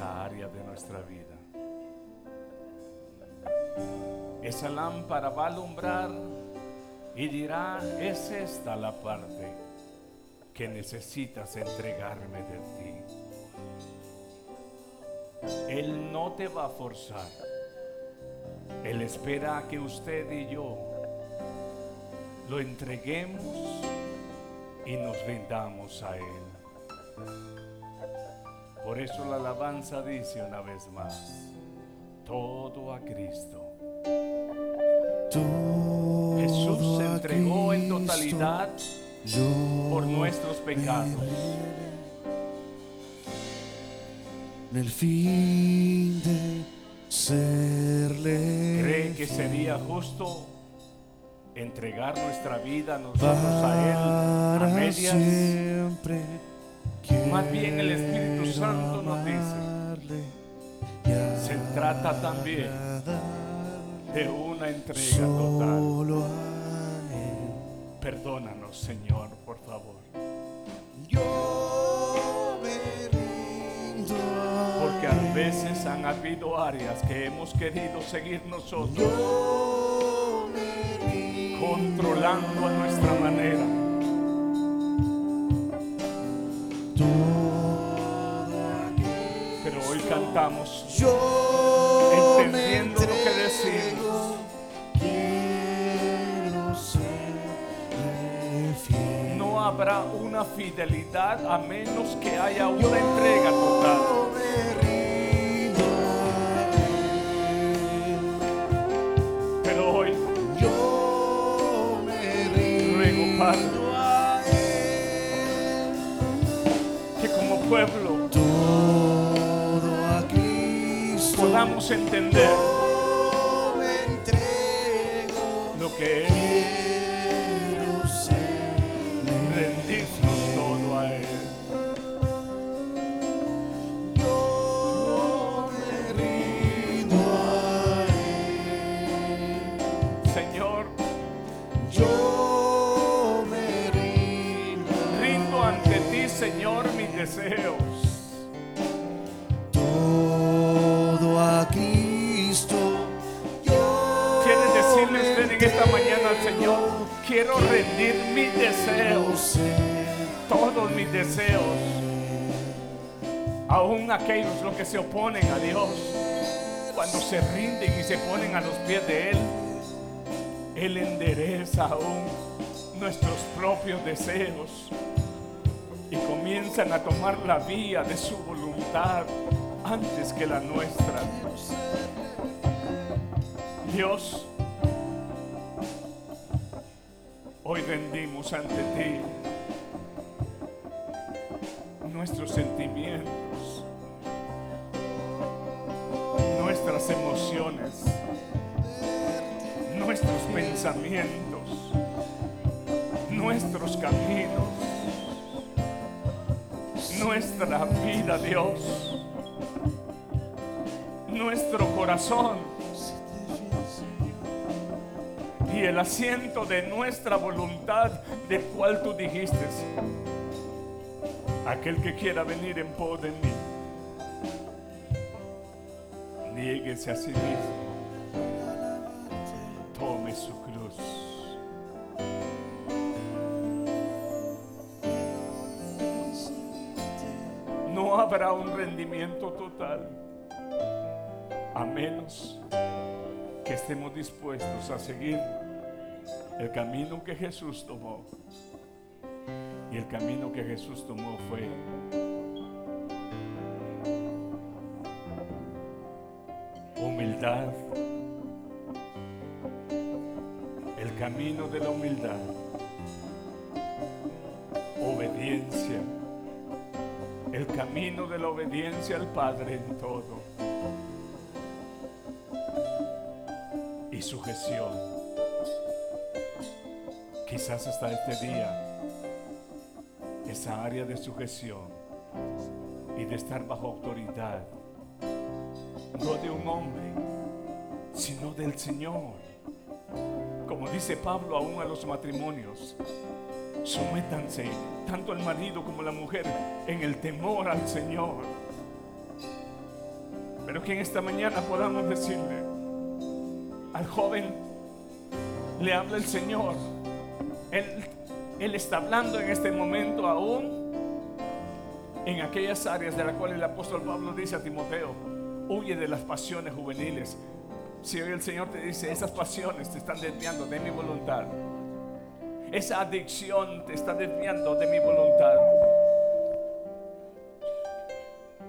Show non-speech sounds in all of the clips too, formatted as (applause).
esa área de nuestra vida. Esa lámpara va a alumbrar y dirá, es esta la parte que necesitas entregarme de ti. Él no te va a forzar. Él espera que usted y yo lo entreguemos y nos rindamos a Él. Por eso la alabanza dice una vez más, todo a Cristo. Jesús se entregó en totalidad por nuestros pecados. En el fin de serle. ¿Cree que sería justo entregar nuestra vida nosotros a Él a medias? siempre Más bien el Espíritu Santo nos dice, se trata también de una entrega total. Perdónanos, Señor, por favor. Porque a veces han habido áreas que hemos querido seguir nosotros controlando a nuestra manera. Yo me entendiendo lo que decimos. Quiero serle fiel. No habrá una fidelidad a menos que haya una entrega total. Yo me rindo a Pero hoy. Yo me ruego, Padre, rindo a Él. que como pueblo entender que se oponen a Dios, cuando se rinden y se ponen a los pies de Él, Él endereza aún nuestros propios deseos y comienzan a tomar la vía de su voluntad antes que la nuestra. Dios, hoy rendimos ante ti nuestros sentimientos, emociones, nuestros pensamientos, nuestros caminos, nuestra vida, Dios, nuestro corazón y el asiento de nuestra voluntad, del cual tú dijiste, aquel que quiera venir en pos de niéguese a sí mismo, tome su cruz. No habrá un rendimiento total a menos que estemos dispuestos a seguir el camino que Jesús tomó. Y el camino que Jesús tomó fue humildad. El camino de la humildad. Obediencia. El camino de la obediencia al Padre en todo. Y sujeción. Quizás hasta este día esa área de sujeción y de estar bajo autoridad, no de un hombre, sino del Señor. Como dice Pablo aún a los matrimonios, sométanse tanto el marido como la mujer en el temor al Señor. Pero que en esta mañana podamos decirle al joven, le habla el Señor. Él, él está hablando en este momento aún en aquellas áreas de las cuales el apóstol Pablo dice a Timoteo, huye de las pasiones juveniles. Si hoy el Señor te dice, esas pasiones te están desviando de mi voluntad. Esa adicción te está desviando de mi voluntad.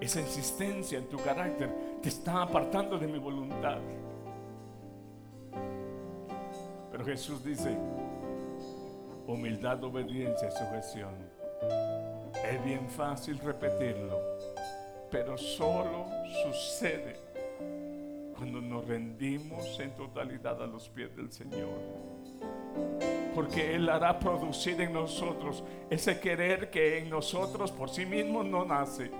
Esa insistencia en tu carácter te está apartando de mi voluntad. Pero Jesús dice, humildad, obediencia, sujeción. Es bien fácil repetirlo, pero solo sucede cuando nos rendimos en totalidad a los pies del Señor. Porque Él hará producir en nosotros ese querer que en nosotros por sí mismo no nace.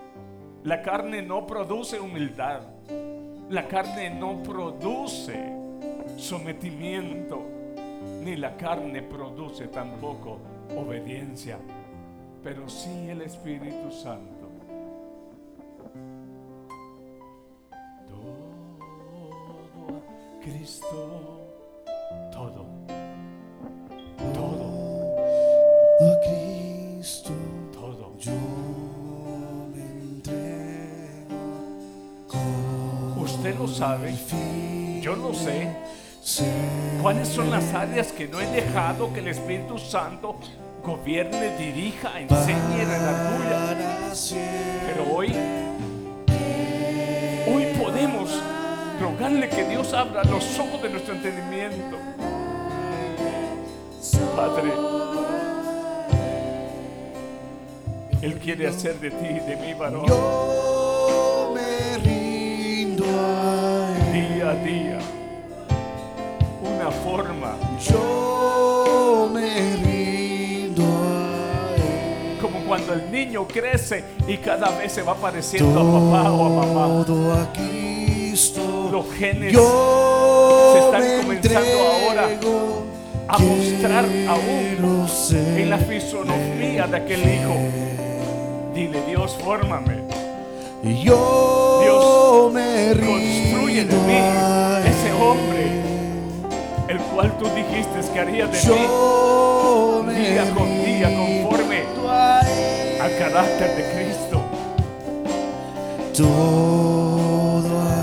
La carne no produce humildad. La carne no produce sometimiento. Ni la carne produce tampoco obediencia. Pero sí el Espíritu Santo. Cristo. Todo. Todo. a Cristo Todo. yo me entrego con Usted lo sabe. Yo lo sé. ¿Cuáles son las áreas que no he dejado que el Espíritu Santo gobierne, dirija, enseñe, redarguya? Pero hoy, hoy podemos rogarle que Dios abra los ojos de nuestro entendimiento. Padre, Él quiere hacer de ti, de mí, varón, yo me rindo a él día a día, una forma yo me rindo a él como cuando el niño crece y cada vez se va pareciendo a papá o a mamá. todo a Cristo Los genes yo se están me comenzando ahora a mostrar aún en la fisonomía de aquel hijo. Dile, Dios, fórmame. Yo Dios, me Construye de mí ese hombre, el cual tú dijiste que haría de mí día con día conforme al carácter de Cristo. todo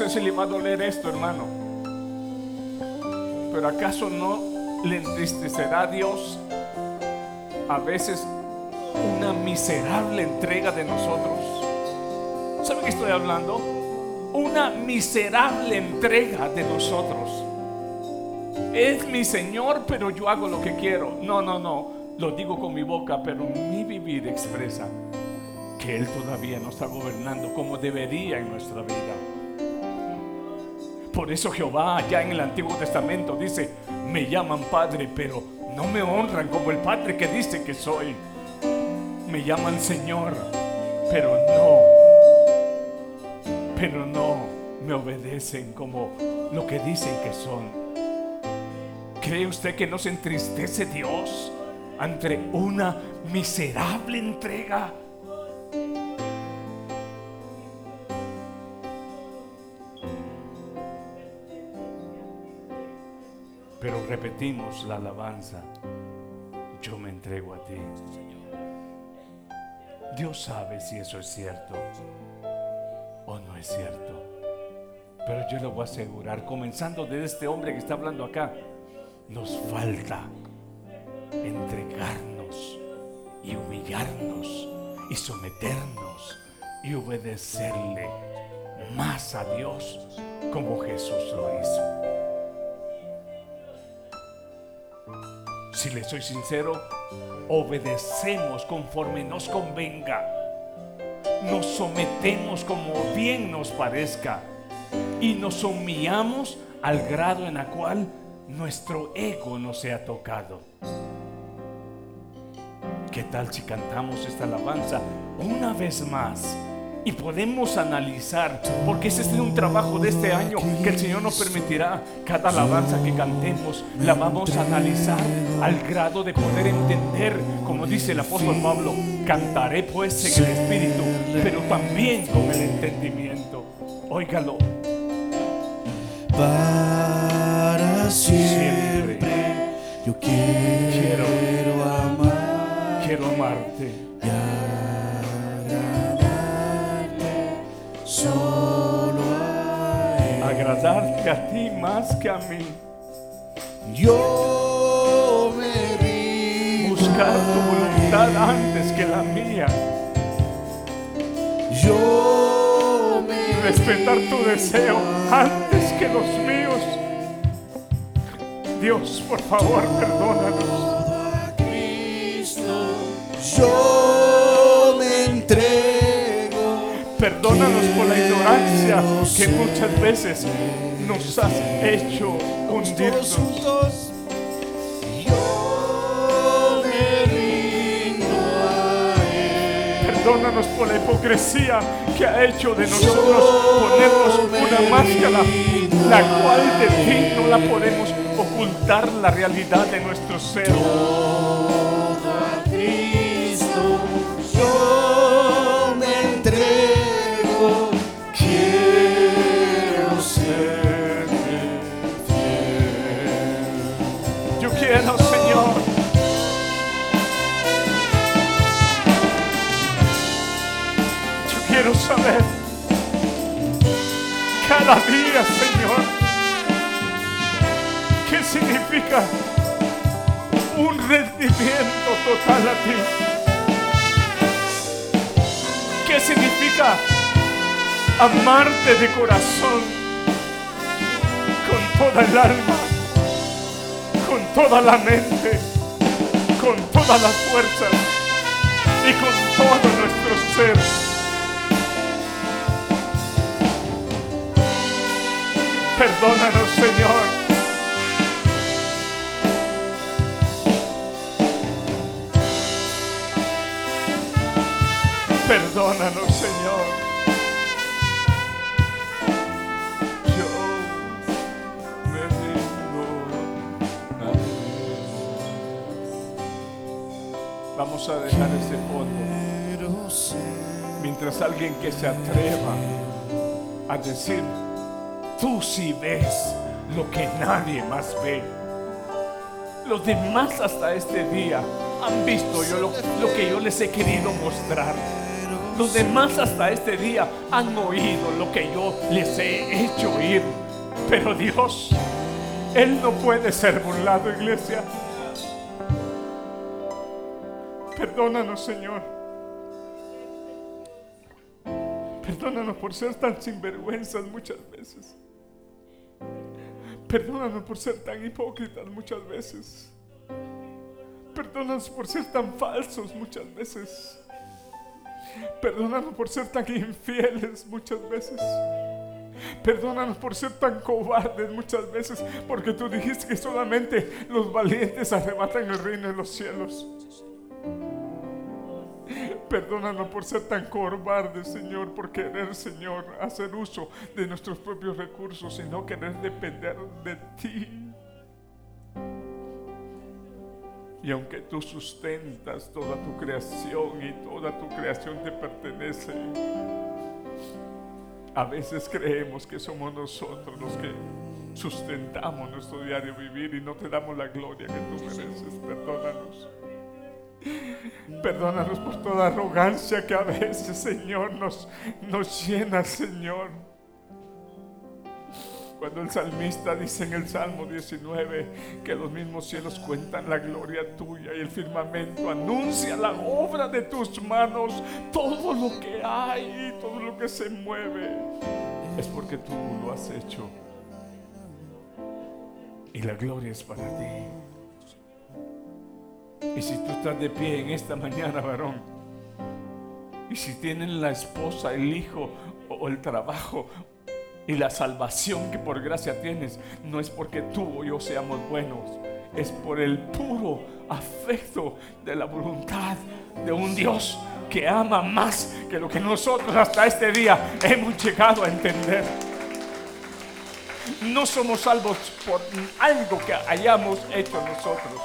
sé si le va a doler esto, hermano. Pero ¿acaso no le entristecerá a Dios a veces una miserable entrega de nosotros? ¿Sabe qué estoy hablando? Una miserable entrega de nosotros. Es mi Señor, pero yo hago lo que quiero. No, no, no. Lo digo con mi boca, pero mi vivir expresa que Él todavía no está gobernando como debería en nuestra vida. Por eso Jehová allá en el Antiguo Testamento dice, me llaman Padre, pero no me honran como el Padre que dice que soy. Me llaman Señor, pero no, pero no me obedecen como lo que dicen que son. ¿Cree usted que no se entristece Dios ante una miserable entrega? Pero repetimos la alabanza. Yo me entrego a ti. Dios sabe si eso es cierto o no es cierto. Pero yo le voy a asegurar, comenzando desde este hombre que está hablando acá, nos falta entregarnos y humillarnos y someternos y obedecerle más a Dios como Jesús lo hizo. Si le soy sincero, obedecemos conforme nos convenga. Nos sometemos como bien nos parezca. y nos humillamos al grado en el cual nuestro ego no se ha tocado. ¿Qué tal si cantamos esta alabanza una vez más? Y podemos analizar, porque ese es un trabajo de este año que el Señor nos permitirá. Cada alabanza que cantemos la vamos a analizar al grado de poder entender, como dice el apóstol Pablo, cantaré pues en el Espíritu, pero también con el entendimiento. Óigalo. Para siempre, yo quiero, amar Quiero amarte. Agradarte a ti más que a mí. Yo me rindo Buscar tu voluntad antes que la mía. Yo me respetar tu deseo antes que los míos. Dios, por favor, perdónanos. Cristo. Yo Perdónanos por la ignorancia que muchas veces nos has hecho hundirnos. Perdónanos por la hipocresía que ha hecho de nosotros ponernos una máscara, la cual de ti no la podemos ocultar la realidad de nuestro ser. Significa un rendimiento total a ti. ¿Qué significa amarte de corazón con toda el alma? con toda la mente, con todas las fuerzas y con todo nuestro ser. Perdónanos, Señor. Perdónanos, Señor. Yo me ti. Vamos a dejar ese fondo mientras alguien que se atreva a decir, tú sí ves lo que nadie más ve. Los demás hasta este día han visto yo lo que yo les he querido mostrar. Los demás hasta este día han oído lo que yo les he hecho oír. Pero Dios, Él no puede ser burlado, iglesia. Perdónanos, Señor. Perdónanos por ser tan sinvergüenzas muchas veces. Perdónanos por ser tan hipócritas muchas veces. Perdónanos por ser tan falsos muchas veces. Perdónanos por ser tan infieles muchas veces. Perdónanos por ser tan cobardes muchas veces, porque tú dijiste que solamente los valientes arrebatan el reino de los cielos. Perdónanos por ser tan cobardes, Señor, por querer, Señor, hacer uso de nuestros propios recursos y no querer depender de ti. Y aunque tú sustentas toda tu creación y toda tu creación te pertenece, a veces creemos que somos nosotros los que sustentamos nuestro diario vivir y no te damos la gloria que tú mereces. Perdónanos. Perdónanos por toda arrogancia que a veces, Señor, nos, nos llena, Señor. Cuando el salmista dice en el Salmo 19 que los mismos cielos cuentan la gloria tuya y el firmamento anuncia la obra de tus manos, todo lo que hay, todo lo que se mueve, es porque tú lo has hecho. Y la gloria es para ti. Y si tú estás de pie en esta mañana, varón, y si tienen la esposa, el hijo o el trabajo, Y la salvación que por gracia tienes no es porque tú o yo seamos buenos, es por el puro afecto de la voluntad de un Dios que ama más que lo que nosotros hasta este día hemos llegado a entender. No somos salvos por algo que hayamos hecho nosotros,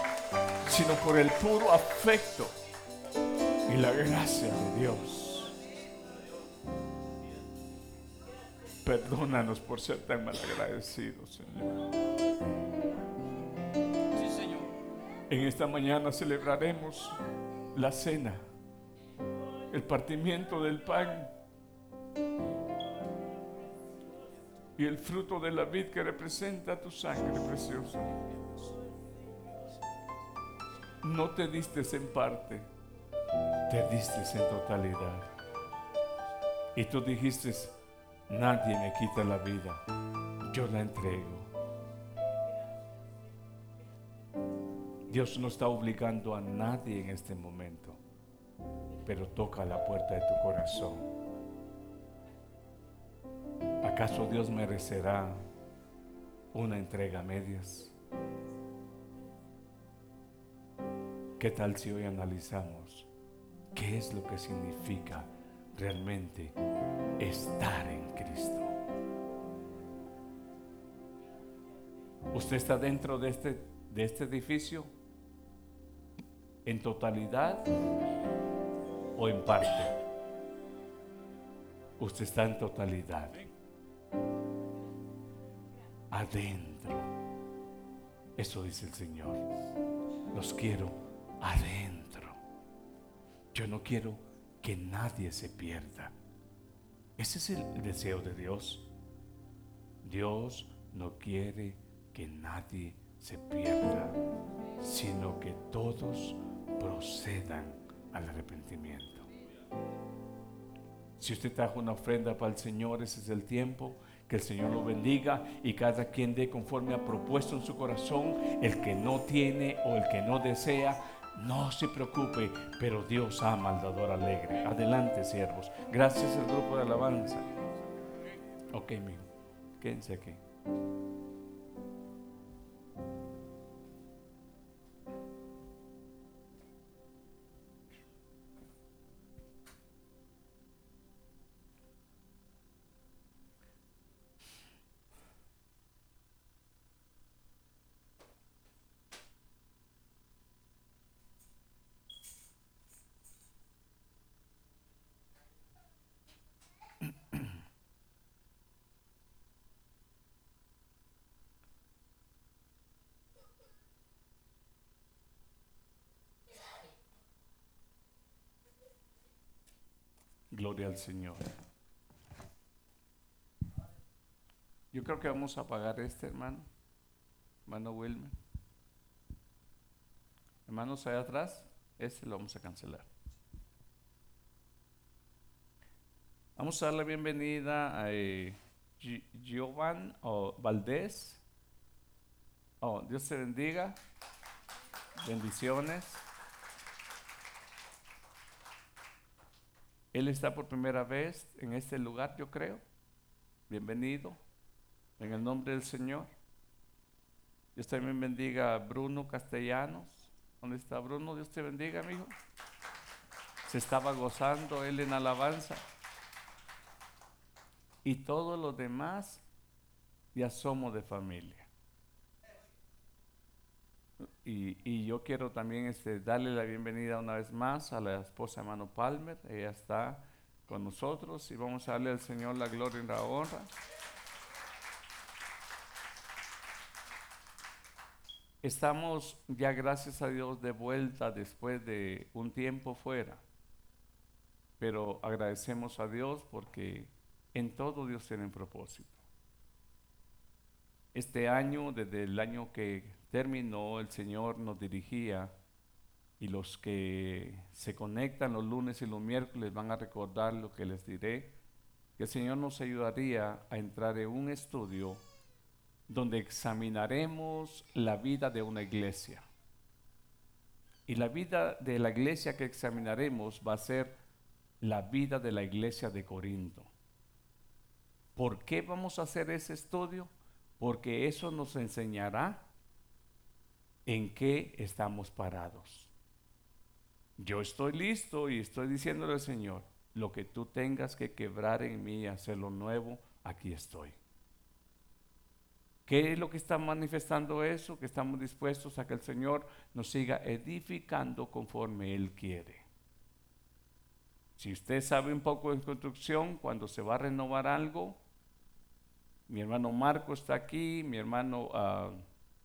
sino por el puro afecto y la gracia de Dios. Perdónanos por ser tan malagradecidos, Señor. En esta mañana celebraremos la cena, el partimiento del pan y el fruto de la vid que representa tu sangre preciosa. No te diste en parte, te diste en totalidad. Y tú dijiste, nadie me quita la vida, yo la entrego. Dios no está obligando a nadie en este momento, pero toca la puerta de tu corazón. ¿Acaso Dios merecerá una entrega a medias? ¿Qué tal si hoy analizamos qué es lo que significa realmente estar en Cristo? ¿Usted está dentro de este, de este edificio? en totalidad o en parte. Usted está en totalidad. Adentro. Eso dice el Señor. Los quiero adentro. Yo no quiero que nadie se pierda. Ese es el deseo de Dios. Dios no quiere que nadie se pierda, sino que todos procedan al arrepentimiento. Si usted trajo una ofrenda para el Señor, ese es el tiempo. Que el Señor lo bendiga y cada quien dé conforme ha propuesto en su corazón. El que no tiene o el que no desea, no se preocupe, pero Dios ama al dador alegre. Adelante, siervos. Gracias al grupo de alabanza. Ok, mijo. Quédense aquí. Gloria al Señor. Yo creo que vamos a apagar este, hermano. Hermano Wilmer. Hermanos, allá atrás, este lo vamos a cancelar. Vamos a darle bienvenida a eh, Giovanni o Valdés. Oh, Dios te bendiga. Bendiciones. Él está por primera vez en este lugar, yo creo. Bienvenido. En el nombre del Señor. Dios también bendiga a Bruno Castellanos. ¿Dónde está Bruno? Dios te bendiga, amigo. Se estaba gozando él en alabanza. Y todos los demás ya somos de familia. Y, yo quiero también este, darle la bienvenida una vez más a la esposa hermano Palmer. Ella está con nosotros y vamos a darle al Señor la gloria y la honra. Estamos ya, gracias a Dios, de vuelta después de un tiempo fuera. Pero agradecemos a Dios porque en todo Dios tiene un propósito. Este año, desde el año que terminó, el Señor nos dirigía y los que se conectan los lunes y los miércoles van a recordar lo que les diré, que el Señor nos ayudaría a entrar en un estudio donde examinaremos la vida de una iglesia. Y la vida de la iglesia que examinaremos va a ser la vida de la iglesia de Corinto. ¿Por qué vamos a hacer ese estudio? Porque eso nos enseñará en qué estamos parados. Yo estoy listo y estoy diciéndole al Señor, lo que tú tengas que quebrar en mí y hacerlo nuevo, aquí estoy. ¿Qué es lo que está manifestando eso? Que estamos dispuestos a que el Señor nos siga edificando conforme Él quiere. Si usted sabe un poco de construcción, cuando se va a renovar algo, mi hermano Marco está aquí, mi hermano ah,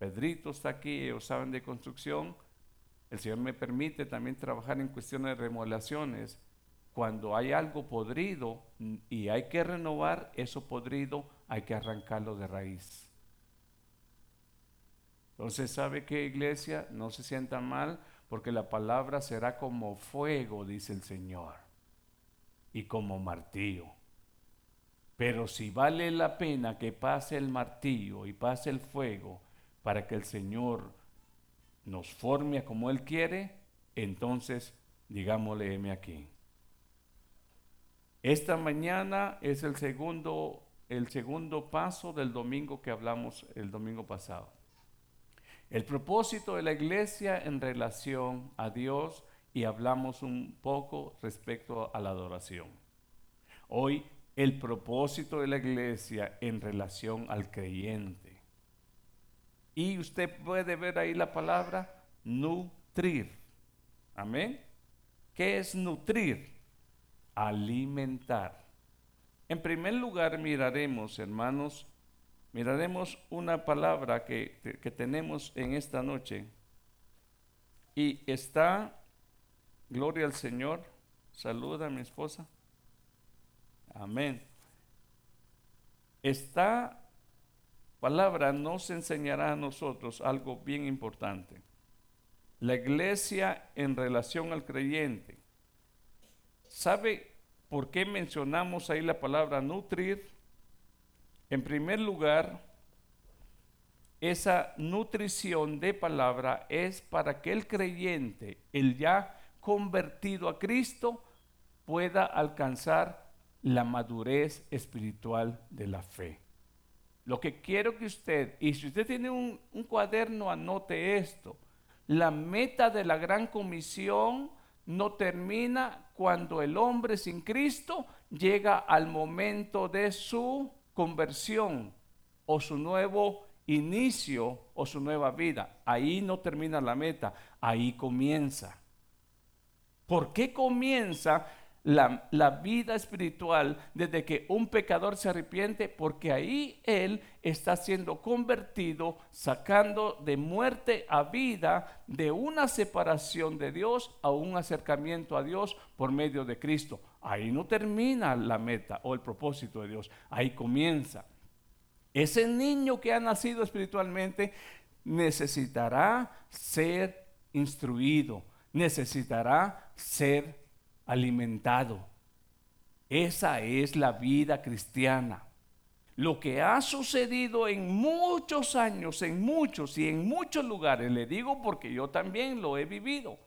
Pedrito está aquí, ellos saben de construcción. El Señor me permite también trabajar en cuestiones de remodelaciones. Cuando hay algo podrido y hay que renovar, eso podrido hay que arrancarlo de raíz. Entonces, ¿sabe qué iglesia? No se sienta mal porque la palabra será como fuego, dice el Señor, y como martillo. Pero si vale la pena que pase el martillo y pase el fuego para que el Señor nos forme como Él quiere, entonces digámosle aquí. Esta mañana es el segundo, el segundo paso del domingo que hablamos el domingo pasado. El propósito de la iglesia en relación a Dios y hablamos un poco respecto a la adoración. Hoy el propósito de la iglesia en relación al creyente. Y usted puede ver ahí la palabra nutrir. Amén. ¿Qué es nutrir? Alimentar. En primer lugar miraremos, hermanos, miraremos una palabra que, tenemos en esta noche. Y está, gloria al Señor, saluda a mi esposa. Amén. Esta palabra nos enseñará a nosotros algo bien importante. La iglesia en relación al creyente. ¿Sabe por qué mencionamos ahí la palabra nutrir? En primer lugar, esa nutrición de palabra es para que el creyente, el ya convertido a Cristo, pueda alcanzar la madurez espiritual de la fe. Lo que quiero que usted, y si usted tiene un, cuaderno, anote esto. La meta de la gran comisión no termina cuando el hombre sin Cristo llega al momento de su conversión o su nuevo inicio o su nueva vida. Ahí no termina la meta, ahí comienza. ¿Por qué comienza la, vida espiritual desde que un pecador se arrepiente? Porque ahí él está siendo convertido, sacando de muerte a vida, de una separación de Dios a un acercamiento a Dios por medio de Cristo. Ahí no termina la meta o el propósito de Dios, ahí comienza. Ese niño que ha nacido espiritualmente necesitará ser instruido, necesitará ser alimentado. Esa es la vida cristiana. Lo que ha sucedido en muchos años, en muchos y en muchos lugares, le digo porque yo también lo he vivido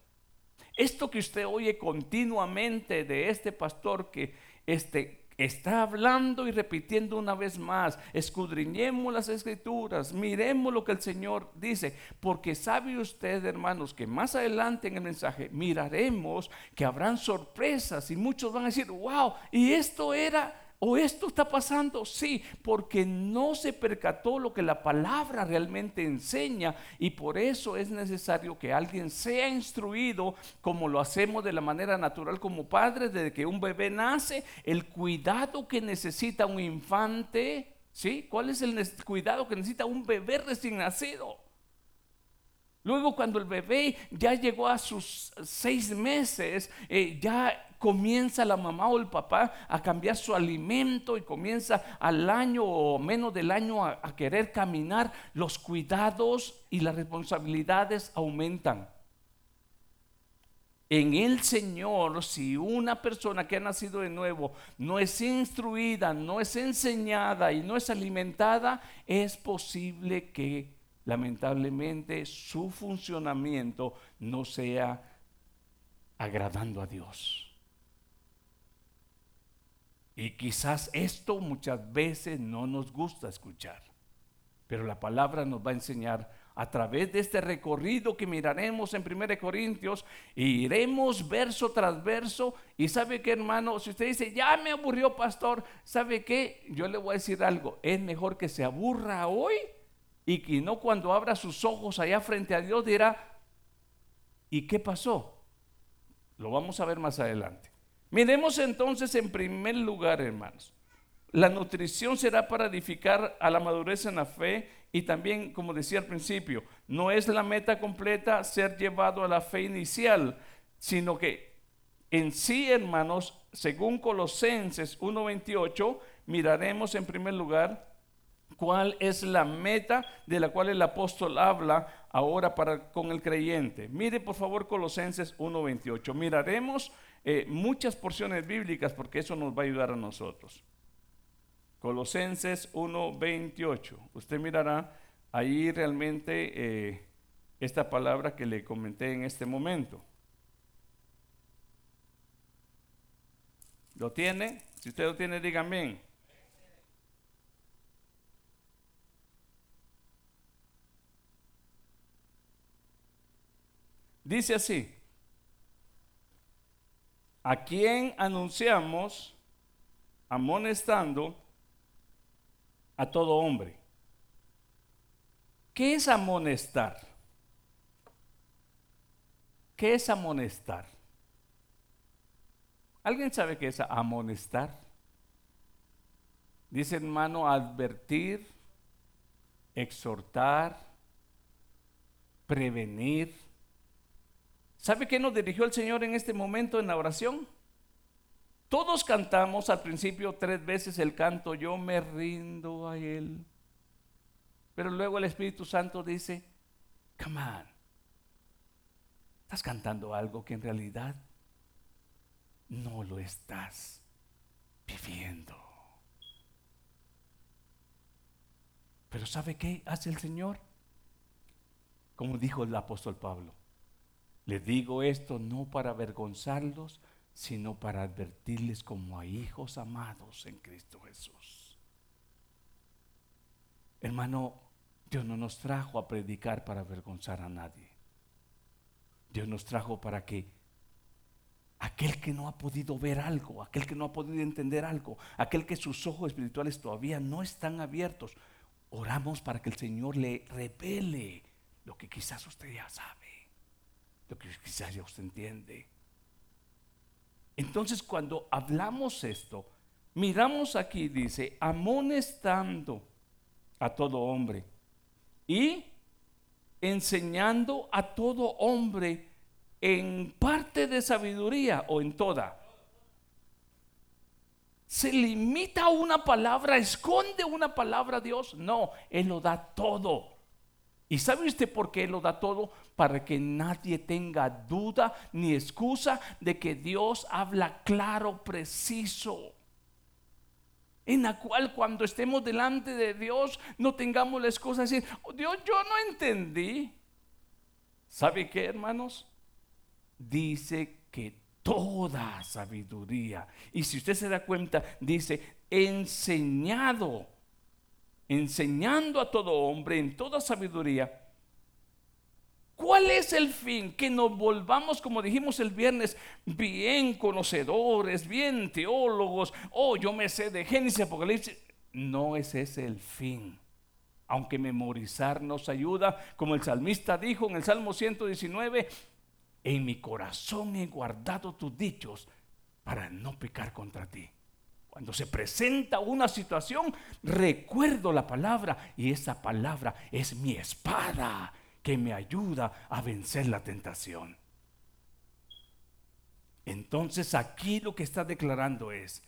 esto que usted oye continuamente de este pastor que este, está hablando y repitiendo una vez más, escudriñemos las escrituras, miremos lo que el Señor dice, porque sabe usted, hermanos, que más adelante en el mensaje miraremos que habrán sorpresas y muchos van a decir, wow, y esto era ¿O esto está pasando? Sí, porque no se percató lo que la palabra realmente enseña y por eso es necesario que alguien sea instruido como lo hacemos de la manera natural como padres, desde que un bebé nace, el cuidado que necesita un infante, ¿sí? ¿Cuál es el cuidado que necesita un bebé recién nacido? Luego cuando el bebé ya llegó a sus seis meses, eh, ya comienza la mamá o el papá a cambiar su alimento y comienza al año o menos del año a, querer caminar, los cuidados y las responsabilidades aumentan. En el Señor, si una persona que ha nacido de nuevo no es instruida, no es enseñada y no es alimentada, es posible que lamentablemente su funcionamiento no sea agradando a Dios. Y quizás esto muchas veces no nos gusta escuchar, pero la palabra nos va a enseñar a través de este recorrido que miraremos en 1 Corintios e iremos verso tras verso. Y sabe que hermano, si usted dice, ya me aburrió pastor, ¿sabe qué? Yo le voy a decir algo, es mejor que se aburra hoy y que no cuando abra sus ojos allá frente a Dios dirá, ¿y qué pasó? Lo vamos a ver más adelante. Miremos entonces en primer lugar, hermanos. La nutrición será para edificar a la madurez en la fe y también, como decía al principio, no es la meta completa ser llevado a la fe inicial, sino que en sí, hermanos, según Colosenses 1.28, miraremos en primer lugar cuál es la meta de la cual el apóstol habla ahora para con el creyente. Mire por favor Colosenses 1.28. Miraremos eh, muchas porciones bíblicas porque eso nos va a ayudar a nosotros. Colosenses 1.28. Usted mirará ahí realmente eh, esta palabra que le comenté en este momento. ¿Lo tiene? Si usted lo tiene, dígame. Dice así, a quien anunciamos amonestando a todo hombre. ¿Qué es amonestar? ¿Qué es amonestar? ¿Alguien sabe qué es amonestar? Dice hermano, advertir, exhortar, prevenir. ¿Sabe qué nos dirigió el Señor en este momento en la oración? Todos cantamos al principio tres veces el canto, yo me rindo a Él. Pero luego el Espíritu Santo dice, come on, estás cantando algo que en realidad no lo estás viviendo. Pero ¿sabe qué hace el Señor? Como dijo el apóstol Pablo, le digo esto no para avergonzarlos, sino para advertirles como a hijos amados en Cristo Jesús. Hermano, Dios no nos trajo a predicar para avergonzar a nadie. Dios nos trajo para que aquel que no ha podido ver algo, aquel que no ha podido entender algo, aquel que sus ojos espirituales todavía no están abiertos, oramos para que el Señor le revele lo que quizás usted ya sabe, lo que quizás ya usted entiende. Entonces cuando hablamos esto, miramos aquí, dice, amonestando a todo hombre y enseñando a todo hombre en parte de sabiduría o en toda. ¿Se limita a una palabra? ¿Esconde una palabra Dios? No, Él lo da todo. ¿Y sabe usted por qué lo da todo? para que nadie tenga duda ni excusa de que Dios habla claro, preciso. En la cual cuando estemos delante de Dios no tengamos las cosas así, oh, Dios yo no entendí. ¿Sabe qué, hermanos? Dice que toda sabiduría, y si usted se da cuenta, dice enseñado, enseñando a todo hombre en toda sabiduría ¿Cuál es el fin? Que nos volvamos, como dijimos el viernes, bien conocedores, bien teólogos. Oh, yo me sé de Génesis, Apocalipsis. No es ese el fin. Aunque memorizar nos ayuda, como el salmista dijo en el Salmo 119, en mi corazón he guardado tus dichos para no pecar contra ti. Cuando se presenta una situación, recuerdo la palabra y esa palabra es mi espada que me ayuda a vencer la tentación. Entonces aquí lo que está declarando es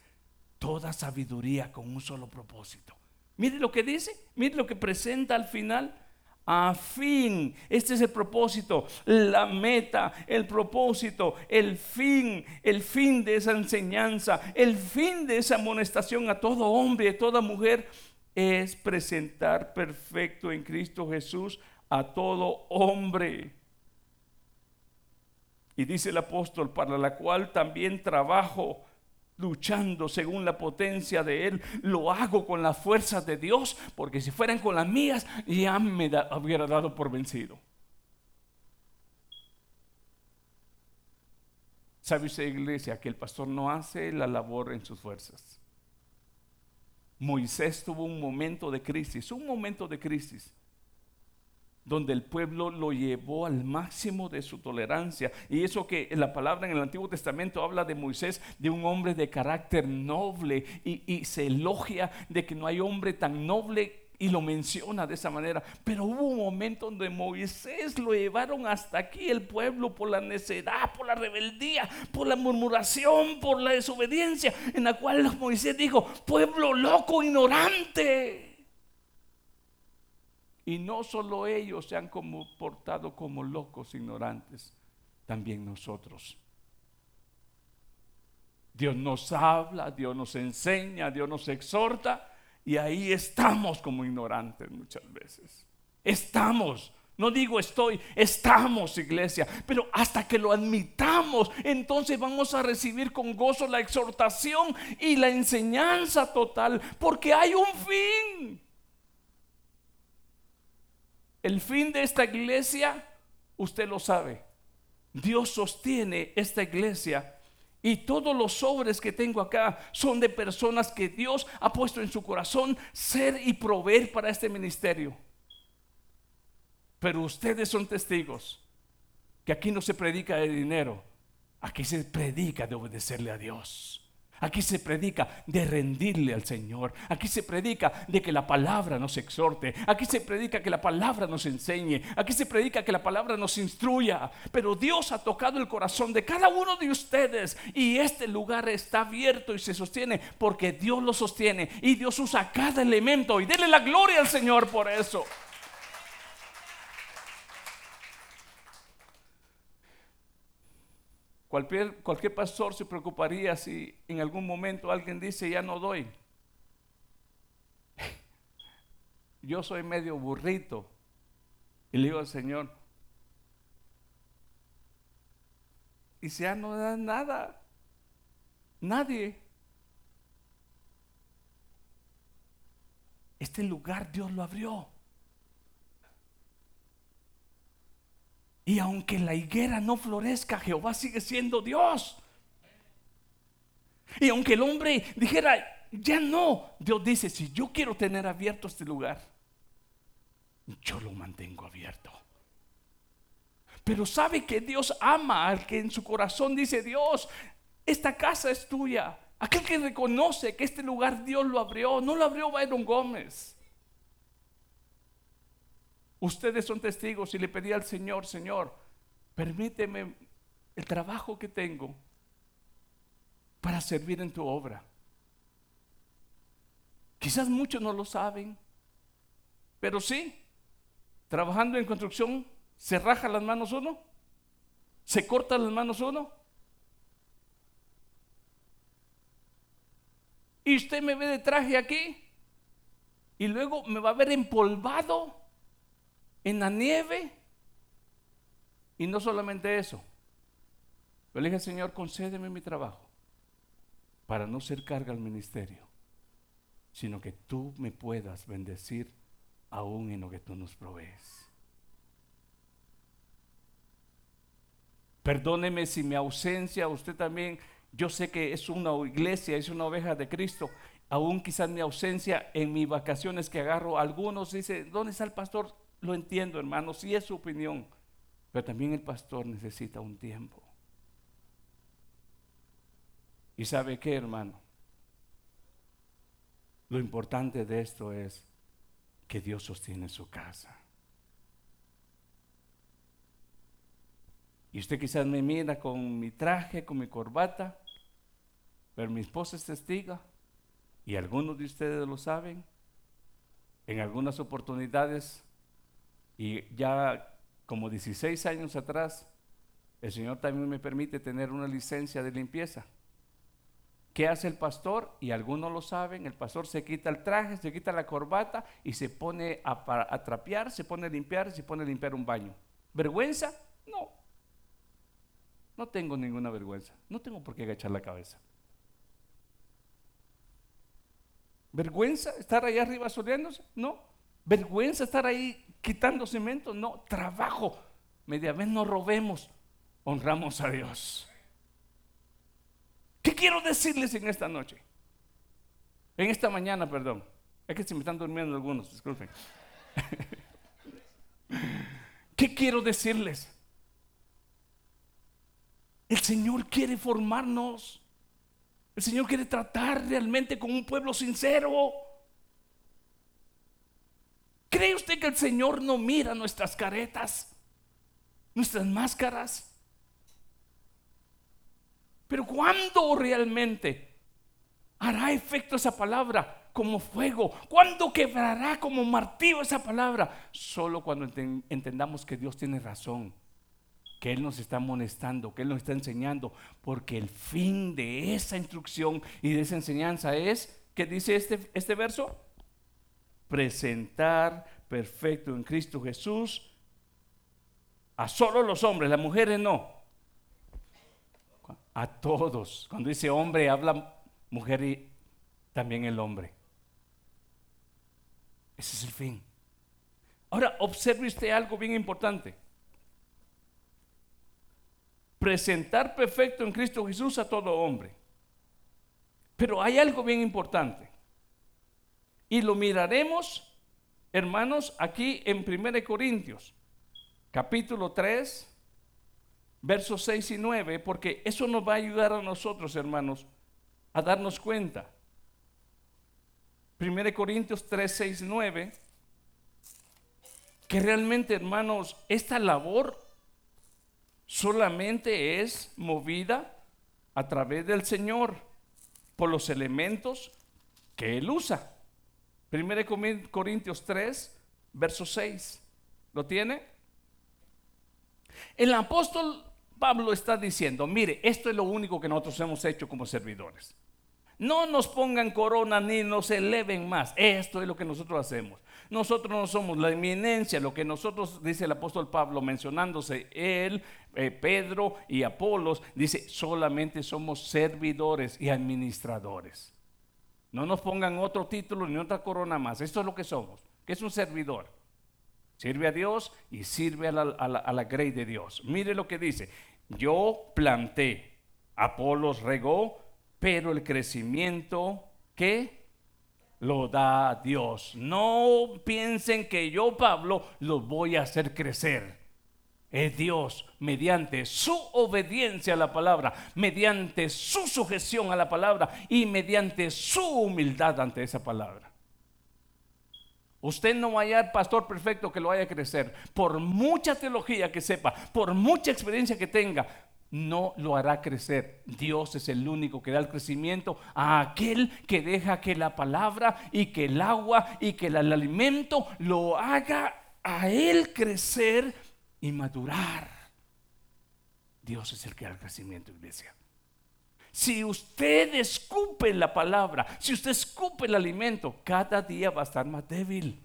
toda sabiduría con un solo propósito. Mire lo que dice, mire lo que presenta al final. A fin, este es el propósito, la meta, el propósito, el fin, el fin de esa enseñanza, el fin de esa amonestación a todo hombre a toda mujer es presentar perfecto en Cristo Jesús a todo hombre. Y dice el apóstol, para la cual también trabajo luchando según la potencia de Él. Lo hago con las fuerzas de Dios, porque si fueran con las mías, ya me hubiera dado por vencido. ¿Sabe usted, iglesia, que el pastor no hace la labor en sus fuerzas? Moisés tuvo un momento de crisis, un momento de crisis donde el pueblo lo llevó al máximo de su tolerancia. Y eso que la palabra en el Antiguo Testamento habla de Moisés, de un hombre de carácter noble, y, se elogia de que no hay hombre tan noble y lo menciona de esa manera. Pero hubo un momento donde Moisés lo llevaron hasta aquí el pueblo por la necedad, por la rebeldía, por la murmuración, por la desobediencia, en la cual Moisés dijo, pueblo loco, ignorante. Y no solo ellos se han comportado como locos ignorantes, también nosotros. Dios nos habla, Dios nos enseña, Dios nos exhorta y ahí estamos como ignorantes muchas veces. Estamos, no digo estoy, estamos iglesia, pero hasta que lo admitamos, entonces vamos a recibir con gozo la exhortación y la enseñanza total, porque hay un fin. El fin de esta iglesia, usted lo sabe. Dios sostiene esta iglesia y todos los sobres que tengo acá son de personas que Dios ha puesto en su corazón ser y proveer para este ministerio. Pero ustedes son testigos que aquí no se predica de dinero, aquí se predica de obedecerle a Dios. Aquí se predica de rendirle al Señor. Aquí se predica de que la palabra nos exhorte. Aquí se predica que la palabra nos enseñe. Aquí se predica que la palabra nos instruya. Pero Dios ha tocado el corazón de cada uno de ustedes. Y este lugar está abierto y se sostiene porque Dios lo sostiene. Y Dios usa cada elemento. Y dele la gloria al Señor por eso. Cualquier, pastor se preocuparía si en algún momento alguien dice, ya no doy. (laughs) Yo soy medio burrito. Y le digo al Señor, y si ya no da nada, nadie. Este lugar Dios lo abrió. Y aunque la higuera no florezca, Jehová sigue siendo Dios. Y aunque el hombre dijera, ya no, Dios dice, si yo quiero tener abierto este lugar, yo lo mantengo abierto. Pero sabe que Dios ama al que en su corazón dice, Dios, esta casa es tuya. Aquel que reconoce que este lugar Dios lo abrió, no lo abrió Byron Gómez. Ustedes son testigos y le pedí al Señor, Señor, permíteme el trabajo que tengo para servir en tu obra. Quizás muchos no lo saben, pero sí, trabajando en construcción, se raja las manos uno, se corta las manos uno. Y usted me ve de traje aquí y luego me va a ver empolvado en la nieve. Y no solamente eso. Yo le dije, Señor, concédeme mi trabajo para no ser carga al ministerio, sino que tú me puedas bendecir aún en lo que tú nos provees. Perdóneme si mi ausencia, usted también, yo sé que es una iglesia, es una oveja de Cristo, aún quizás mi ausencia en mis vacaciones que agarro, algunos dicen, ¿dónde está el pastor? Lo entiendo, hermano, sí es su opinión, pero también el pastor necesita un tiempo. ¿Y sabe qué, hermano? Lo importante de esto es que Dios sostiene su casa. Y usted quizás me mira con mi traje, con mi corbata, pero mi esposa es testiga, y algunos de ustedes lo saben. En algunas oportunidades y ya como 16 años atrás, el Señor también me permite tener una licencia de limpieza. ¿Qué hace el pastor? Y algunos lo saben, el pastor se quita el traje, se quita la corbata y se pone a, trapear, se pone a limpiar, se pone a limpiar un baño. ¿Vergüenza? No. No tengo ninguna vergüenza. No tengo por qué agachar la cabeza. ¿Vergüenza estar ahí arriba soleándose? No. ¿Vergüenza estar ahí quitando cemento? No. Trabajo. Media vez no robemos. Honramos a Dios. ¿Qué quiero decirles en esta noche? En esta mañana, perdón. Es que se me están durmiendo algunos, disculpen. (laughs) ¿Qué quiero decirles? El Señor quiere formarnos. El Señor quiere tratar realmente con un pueblo sincero. ¿Cree usted que el Señor no mira nuestras caretas, nuestras máscaras? Pero ¿cuándo realmente hará efecto esa palabra como fuego? ¿Cuándo quebrará como martillo esa palabra? Solo cuando entendamos que Dios tiene razón que Él nos está amonestando, que Él nos está enseñando, porque el fin de esa instrucción y de esa enseñanza es, ¿qué dice este, este verso? Presentar perfecto en Cristo Jesús a solo los hombres, las mujeres no, a todos. Cuando dice hombre, habla mujer y también el hombre. Ese es el fin. Ahora, observe usted algo bien importante presentar perfecto en Cristo Jesús a todo hombre. Pero hay algo bien importante. Y lo miraremos, hermanos, aquí en 1 Corintios, capítulo 3, versos 6 y 9, porque eso nos va a ayudar a nosotros, hermanos, a darnos cuenta. 1 Corintios 3, 6, 9, que realmente, hermanos, esta labor solamente es movida a través del Señor por los elementos que Él usa. 1 Corintios 3, verso 6. ¿Lo tiene? El apóstol Pablo está diciendo, mire, esto es lo único que nosotros hemos hecho como servidores. No nos pongan corona ni nos eleven más. Esto es lo que nosotros hacemos. Nosotros no somos la eminencia, lo que nosotros, dice el apóstol Pablo, mencionándose él, eh, Pedro y Apolos, dice, solamente somos servidores y administradores. No nos pongan otro título ni otra corona más. Esto es lo que somos, que es un servidor. Sirve a Dios y sirve a la, a la grey de Dios. Mire lo que dice. Yo planté, Apolos regó, pero el crecimiento, ¿qué? lo da Dios. No piensen que yo, Pablo, los voy a hacer crecer. Es Dios mediante su obediencia a la palabra, mediante su sujeción a la palabra y mediante su humildad ante esa palabra. Usted no va a hallar pastor perfecto que lo vaya a crecer. Por mucha teología que sepa, por mucha experiencia que tenga, no lo hará crecer. Dios es el único que da el crecimiento a aquel que deja que la palabra y que el agua y que el, alimento lo haga a él crecer y madurar. Dios es el que da el crecimiento, iglesia. Si usted escupe la palabra, si usted escupe el alimento, cada día va a estar más débil.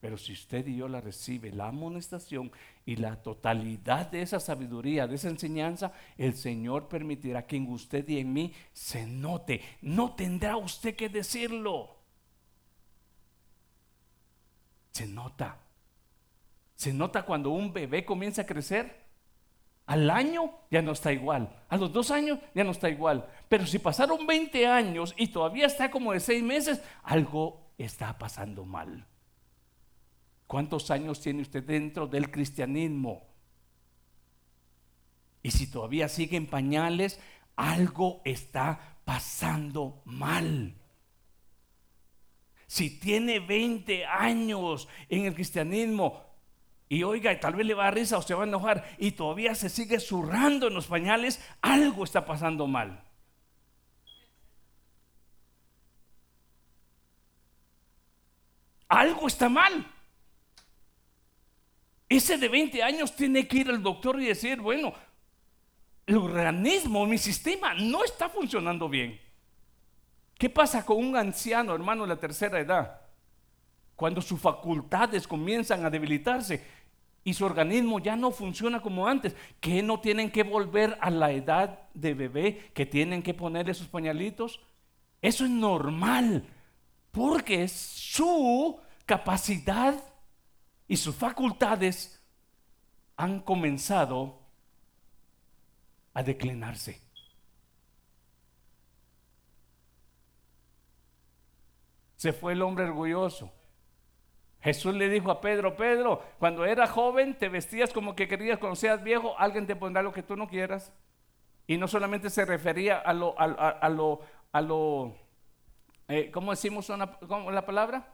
Pero si usted y yo la recibe, la amonestación y la totalidad de esa sabiduría, de esa enseñanza, el Señor permitirá que en usted y en mí se note. No tendrá usted que decirlo. Se nota. Se nota cuando un bebé comienza a crecer. Al año ya no está igual. A los dos años ya no está igual. Pero si pasaron 20 años y todavía está como de seis meses, algo está pasando mal. ¿Cuántos años tiene usted dentro del cristianismo? Y si todavía sigue en pañales, algo está pasando mal. Si tiene 20 años en el cristianismo y oiga, tal vez le va a risa o se va a enojar y todavía se sigue zurrando en los pañales, algo está pasando mal. Algo está mal. Ese de 20 años tiene que ir al doctor y decir, bueno, el organismo, mi sistema no está funcionando bien. ¿Qué pasa con un anciano, hermano, de la tercera edad? Cuando sus facultades comienzan a debilitarse y su organismo ya no funciona como antes, que no tienen que volver a la edad de bebé, que tienen que ponerle sus pañalitos. Eso es normal, porque su capacidad y sus facultades han comenzado a declinarse. Se fue el hombre orgulloso. Jesús le dijo a Pedro, Pedro, cuando eras joven te vestías como que querías, cuando seas viejo, alguien te pondrá lo que tú no quieras. Y no solamente se refería a lo, a, lo, a lo, eh, ¿cómo decimos una, la palabra?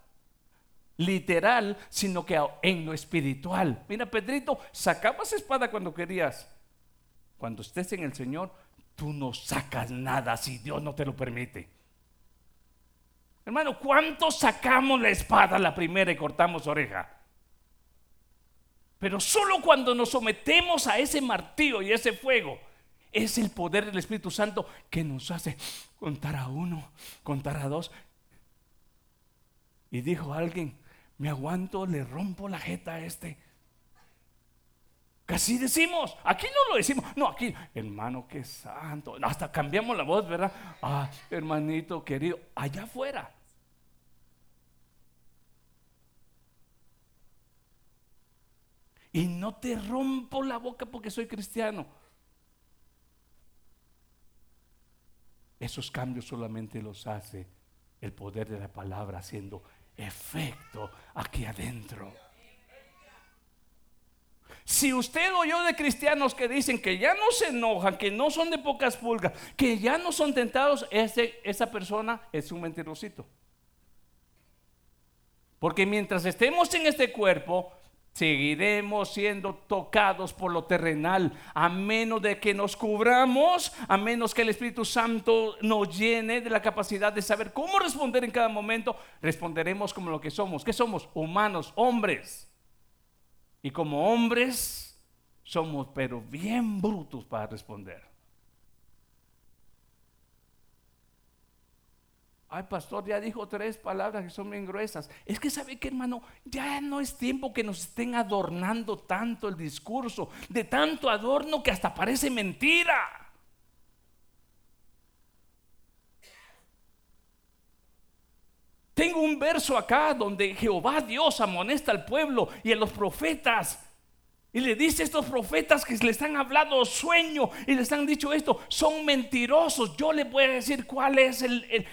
Literal, sino que en lo espiritual. Mira, Pedrito, sacabas espada cuando querías. Cuando estés en el Señor, tú no sacas nada si Dios no te lo permite. Hermano, ¿cuántos sacamos la espada la primera y cortamos oreja? Pero solo cuando nos sometemos a ese martillo y ese fuego, es el poder del Espíritu Santo que nos hace contar a uno, contar a dos. Y dijo alguien, me aguanto, le rompo la jeta a este. Casi decimos, aquí no lo decimos, no, aquí, hermano, qué santo, hasta cambiamos la voz, ¿verdad? Ah, hermanito querido, allá afuera. Y no te rompo la boca porque soy cristiano. Esos cambios solamente los hace el poder de la palabra haciendo efecto aquí adentro. Si usted oyó de cristianos que dicen que ya no se enojan, que no son de pocas pulgas, que ya no son tentados, ese, esa persona es un mentirosito. Porque mientras estemos en este cuerpo, seguiremos siendo tocados por lo terrenal, a menos de que nos cubramos, a menos que el Espíritu Santo nos llene de la capacidad de saber cómo responder en cada momento, responderemos como lo que somos. ¿Qué somos? Humanos, hombres. Y como hombres somos pero bien brutos para responder. Ay, pastor, ya dijo tres palabras que son bien gruesas. Es que sabe que, hermano, ya no es tiempo que nos estén adornando tanto el discurso, de tanto adorno que hasta parece mentira. Tengo un verso acá donde Jehová Dios amonesta al pueblo y a los profetas. Y le dice a estos profetas que les han hablado sueño y les han dicho esto, son mentirosos. Yo les voy a decir cuál es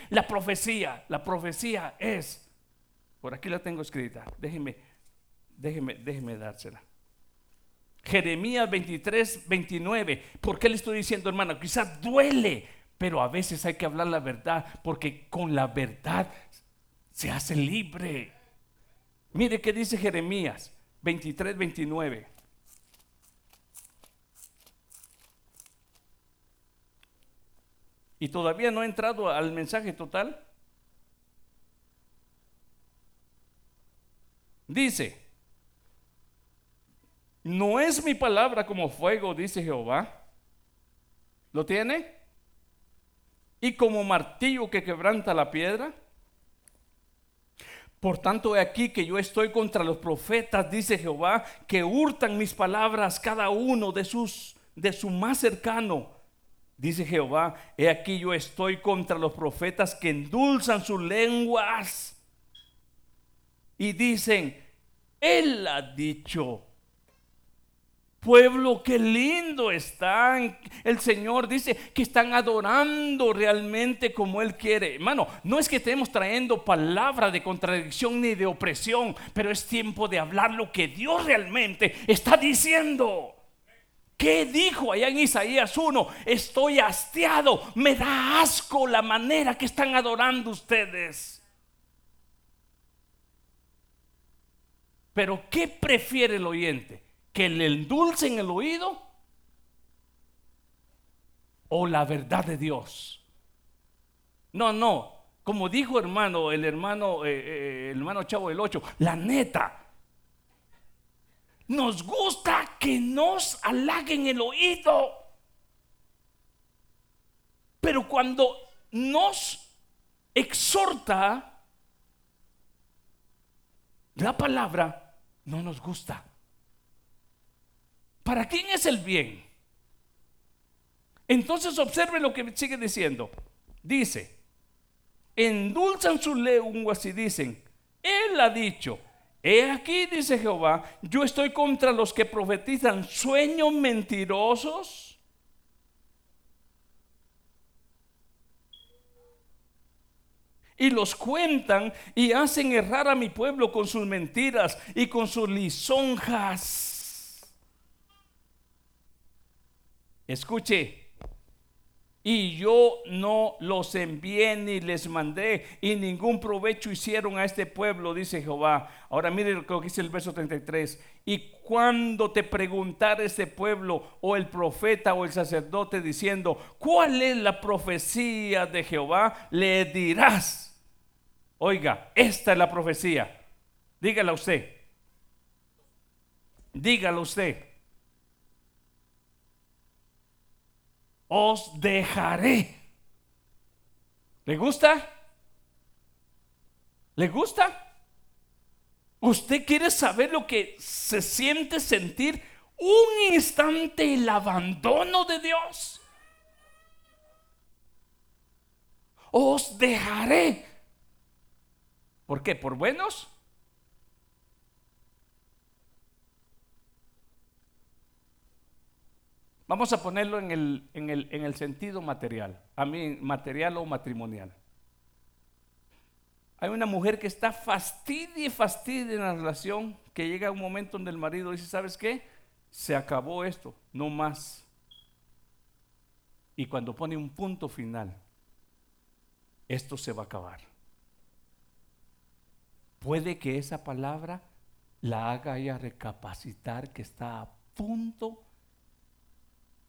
la profecía. La profecía es, por aquí la tengo escrita, déjeme, déjeme, déjeme dársela. Jeremías 23, 29. ¿Por qué le estoy diciendo, hermano? Quizás duele, pero a veces hay que hablar la verdad, porque con la verdad se hace libre. Mire qué dice Jeremías 23, 29. Y todavía no he entrado al mensaje total. Dice, no es mi palabra como fuego, dice Jehová. ¿Lo tiene? Y como martillo que quebranta la piedra. Por tanto, he aquí que yo estoy contra los profetas, dice Jehová, que hurtan mis palabras cada uno de sus de su más cercano. Dice Jehová, he aquí yo estoy contra los profetas que endulzan sus lenguas y dicen, él ha dicho, Pueblo, qué lindo están. El Señor dice que están adorando realmente como Él quiere. Hermano, no es que estemos trayendo palabra de contradicción ni de opresión, pero es tiempo de hablar lo que Dios realmente está diciendo. ¿Qué dijo allá en Isaías 1? Estoy hastiado, me da asco la manera que están adorando ustedes. Pero ¿qué prefiere el oyente? que le endulcen el oído o la verdad de Dios. No, no. Como dijo hermano, el hermano, eh, eh, el hermano Chavo del 8, la neta. Nos gusta que nos halaguen el oído. Pero cuando nos exhorta la palabra, no nos gusta. ¿Para quién es el bien? Entonces observe lo que sigue diciendo. Dice, endulzan sus lenguas y dicen, Él ha dicho, he aquí, dice Jehová, yo estoy contra los que profetizan sueños mentirosos. Y los cuentan y hacen errar a mi pueblo con sus mentiras y con sus lisonjas. Escuche, y yo no los envié ni les mandé y ningún provecho hicieron a este pueblo, dice Jehová. Ahora mire lo que dice el verso 33. Y cuando te preguntara este pueblo o el profeta o el sacerdote diciendo, ¿cuál es la profecía de Jehová? Le dirás, oiga, esta es la profecía. Dígala usted. Dígalo usted. Os dejaré. ¿Le gusta? ¿Le gusta? ¿Usted quiere saber lo que se siente sentir un instante el abandono de Dios? Os dejaré. ¿Por qué? ¿Por buenos? Vamos a ponerlo en el, en el, sentido material, a mí material o matrimonial. Hay una mujer que está fastidia y fastidia en la relación, que llega un momento donde el marido dice, ¿sabes qué? Se acabó esto, no más. Y cuando pone un punto final, esto se va a acabar. Puede que esa palabra la haga ella recapacitar que está a punto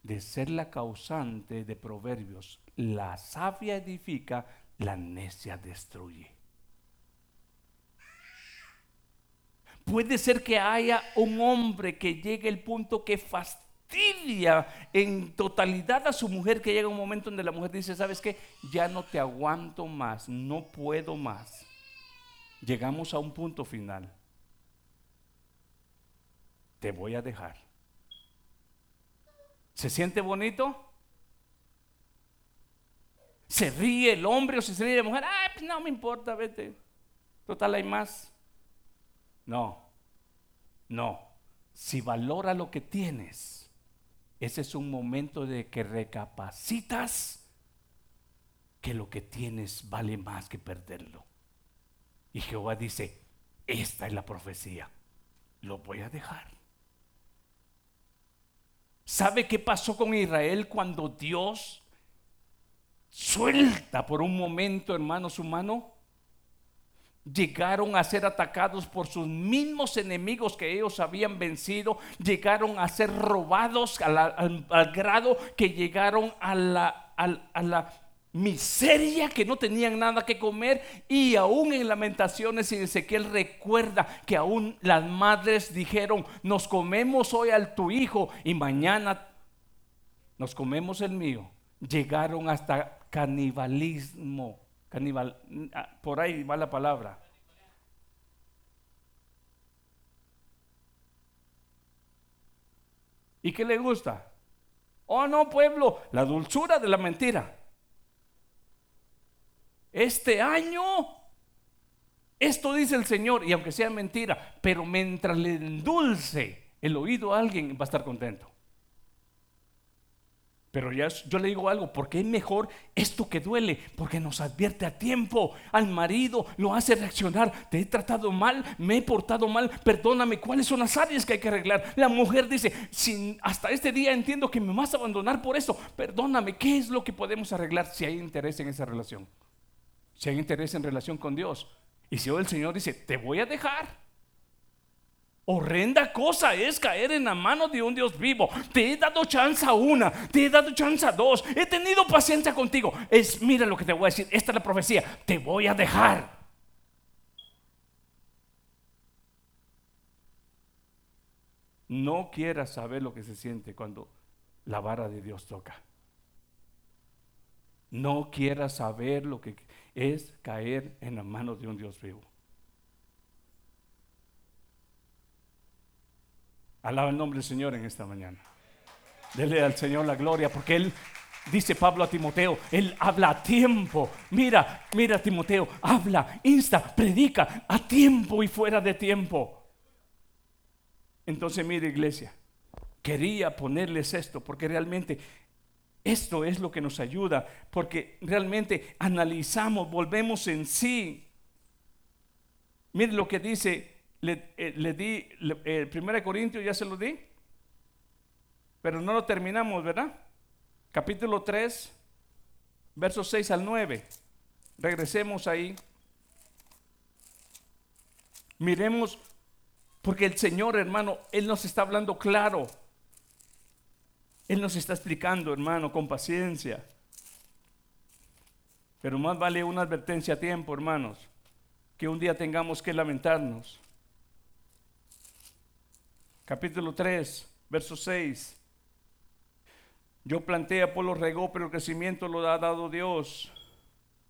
de ser la causante de proverbios. La sabia edifica, la necia destruye. Puede ser que haya un hombre que llegue al punto que fastidia en totalidad a su mujer, que llega un momento donde la mujer dice, ¿sabes qué? Ya no te aguanto más, no puedo más. Llegamos a un punto final. Te voy a dejar. ¿Se siente bonito? ¿Se ríe el hombre o se ríe la mujer? Pues no me importa, vete. Total, hay más. No, no. Si valora lo que tienes, ese es un momento de que recapacitas que lo que tienes vale más que perderlo. Y Jehová dice, esta es la profecía, lo voy a dejar. ¿Sabe qué pasó con Israel cuando Dios suelta por un momento, hermanos humanos? Llegaron a ser atacados por sus mismos enemigos que ellos habían vencido. Llegaron a ser robados al, grado que llegaron a la, a la miseria, que no tenían nada que comer y aún en lamentaciones y Ezequiel recuerda que aún las madres dijeron, nos comemos hoy al tu hijo y mañana nos comemos el mío. Llegaron hasta canibalismo, canibal, por ahí va la palabra. ¿Y qué le gusta? Oh no, pueblo, la dulzura de la mentira este año, esto dice el Señor, y aunque sea mentira, pero mientras le endulce el oído a alguien, va a estar contento. Pero ya yo le digo algo, porque es mejor esto que duele, porque nos advierte a tiempo. Al marido lo hace reaccionar, te he tratado mal, me he portado mal, perdóname, ¿cuáles son las áreas que hay que arreglar? La mujer dice, hasta este día entiendo que me vas a abandonar por eso, perdóname, ¿qué es lo que podemos arreglar si hay interés en esa relación? Si hay interés en relación con Dios. Y si hoy el Señor dice, te voy a dejar. Horrenda cosa es caer en la mano de un Dios vivo. Te he dado chance una, te he dado chance a dos, he tenido paciencia contigo. Es, mira lo que te voy a decir, esta es la profecía, te voy a dejar. No quieras saber lo que se siente cuando la vara de Dios toca. No quieras saber lo que es caer en las manos de un Dios vivo. Alaba el nombre del Señor en esta mañana. Dele al Señor la gloria porque Él dice Pablo a Timoteo, él habla a tiempo. Mira, mira Timoteo, habla, insta, predica a tiempo y fuera de tiempo. Entonces, mire iglesia, quería ponerles esto porque realmente esto es lo que nos ayuda, porque realmente analizamos, volvemos en sí. Mire lo que dice, le, eh, di, el 1 Corintios ya se lo di, pero no lo terminamos, ¿verdad? Capítulo 3, versos 6 al 9. Regresemos ahí. Miremos, porque el Señor, hermano, Él nos está hablando claro. Él nos está explicando, hermano, con paciencia. Pero más vale una advertencia a tiempo, hermanos, que un día tengamos que lamentarnos. Capítulo 3, verso 6. Yo planté, Apolo regó, pero el crecimiento lo ha dado Dios.